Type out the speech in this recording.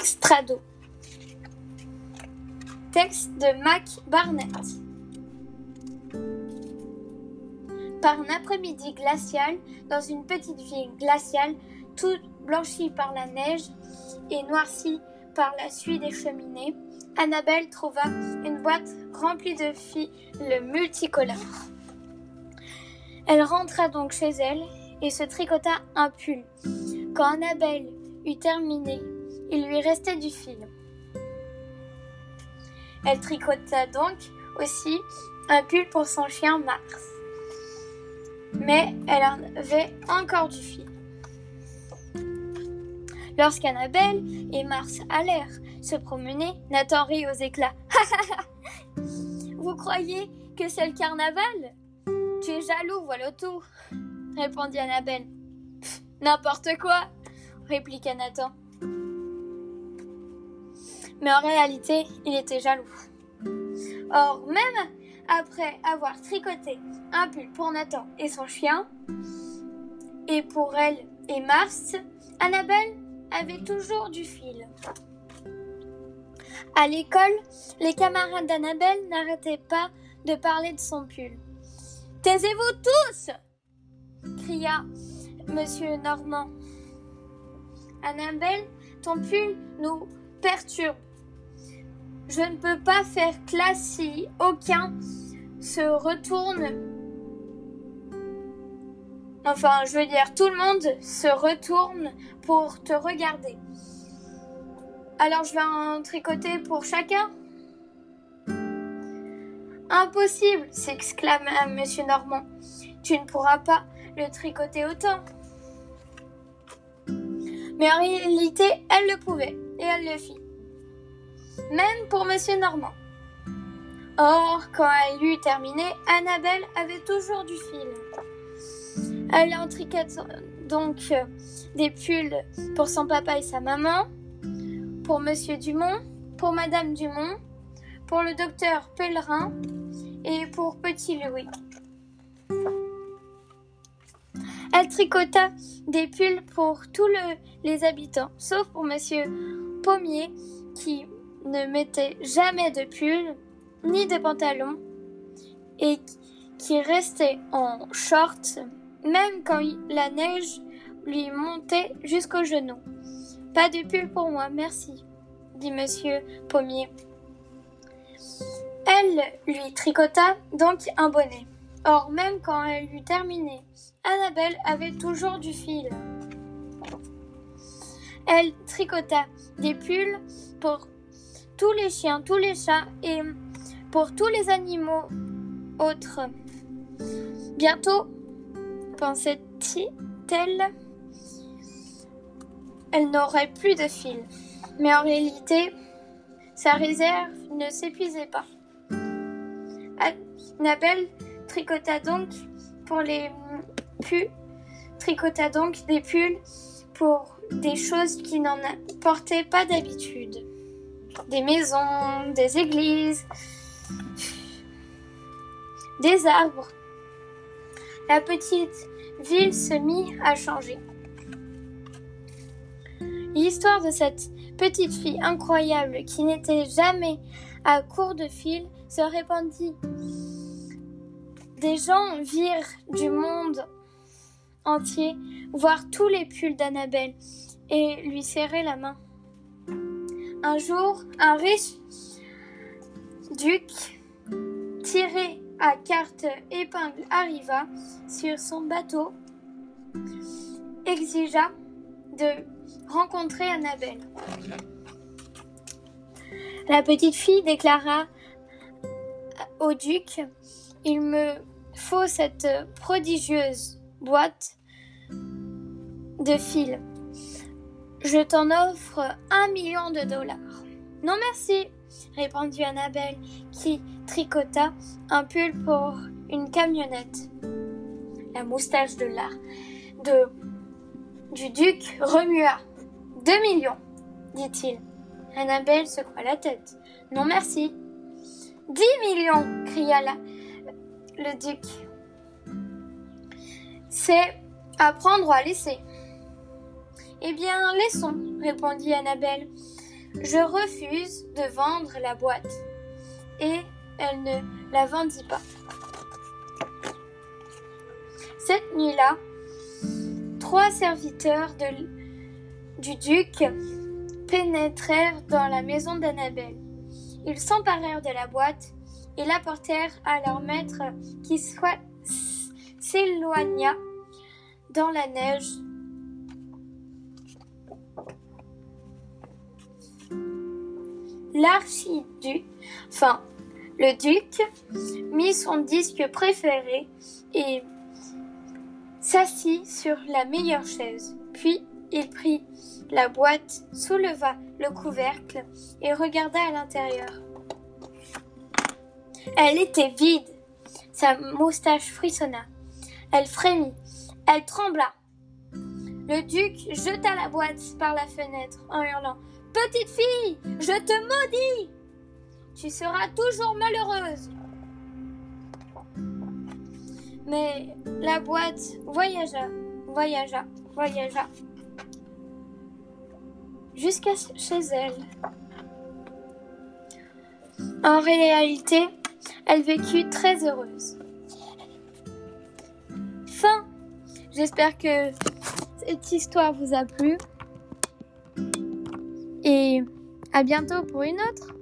Extrado. Texte de Mac Barnett. Par un après-midi glacial, dans une petite ville glaciale, toute blanchie par la neige et noircie par la suie des cheminées, Annabelle trouva une boîte remplie de fils multicolores. Elle rentra donc chez elle et se tricota un pull. Quand Annabelle eut terminé, il lui restait du fil. Elle tricota donc aussi un pull pour son chien Mars. Mais elle en avait encore du fil. Lorsqu'Annabelle et Mars allèrent se promener, Nathan rit aux éclats. Vous croyez que c'est le carnaval? Tu es jaloux, voilà tout, répondit Annabelle. N'importe quoi, répliqua Nathan. Mais en réalité, il était jaloux. Or, même après avoir tricoté un pull pour Nathan et son chien, et pour elle et Mars, Annabelle avait toujours du fil. À l'école, les camarades d'Annabelle n'arrêtaient pas de parler de son pull. Taisez-vous tous cria Monsieur Normand. Annabelle, ton pull nous perturbe. Je ne peux pas faire classe si aucun se retourne. Enfin, je veux dire, tout le monde se retourne pour te regarder. Alors je vais en tricoter pour chacun Impossible s'exclama Monsieur Normand. Tu ne pourras pas le tricoter autant. Mais en réalité, elle le pouvait et elle le fit. Même pour Monsieur Normand. Or, quand elle eut terminé, Annabelle avait toujours du fil. Elle tricote donc des pulls pour son papa et sa maman, pour Monsieur Dumont, pour Madame Dumont, pour le docteur Pèlerin et pour Petit Louis. Elle tricota des pulls pour tous les habitants, sauf pour Monsieur Pommier qui ne mettait jamais de pull ni de pantalon et qui restait en shorts même quand la neige lui montait jusqu'aux genoux. Pas de pull pour moi, merci, dit monsieur Pommier. Elle lui tricota donc un bonnet. Or, même quand elle eut terminé, Annabelle avait toujours du fil. Elle tricota des pulls pour tous les chiens, tous les chats et pour tous les animaux autres. Bientôt, pensait-elle, elle n'aurait plus de fil. Mais en réalité, sa réserve ne s'épuisait pas. Annabelle tricota donc pour les pulls, tricota donc des pulls pour des choses qui n'en portaient pas d'habitude. Des maisons, des églises, des arbres. La petite ville se mit à changer. L'histoire de cette petite fille incroyable qui n'était jamais à court de fil se répandit. Des gens virent du monde entier voir tous les pulls d'Annabelle et lui serrer la main. Un jour, un riche duc tiré à carte épingle arriva sur son bateau, exigea de rencontrer Annabelle. La petite fille déclara au duc Il me faut cette prodigieuse boîte de fil. Je t'en offre un million de dollars. Non merci, répondit Annabelle, qui tricota un pull pour une camionnette. La moustache de l'art de du duc remua. Deux millions, dit-il. Annabelle secoua la tête. Non merci. Dix millions, cria la, le duc. C'est à prendre ou à laisser. Eh bien, laissons, répondit Annabelle. Je refuse de vendre la boîte. Et elle ne la vendit pas. Cette nuit-là, trois serviteurs du duc pénétrèrent dans la maison d'Annabelle. Ils s'emparèrent de la boîte et l'apportèrent à leur maître qui s'éloigna dans la neige. L'archiduc, enfin, le duc, mit son disque préféré et s'assit sur la meilleure chaise. Puis il prit la boîte, souleva le couvercle et regarda à l'intérieur. Elle était vide. Sa moustache frissonna. Elle frémit. Elle trembla. Le duc jeta la boîte par la fenêtre en hurlant Petite fille, je te maudis Tu seras toujours malheureuse. Mais la boîte voyagea, voyagea, voyagea jusqu'à chez elle. En réalité, elle vécut très heureuse. Fin. J'espère que cette histoire vous a plu. Et à bientôt pour une autre.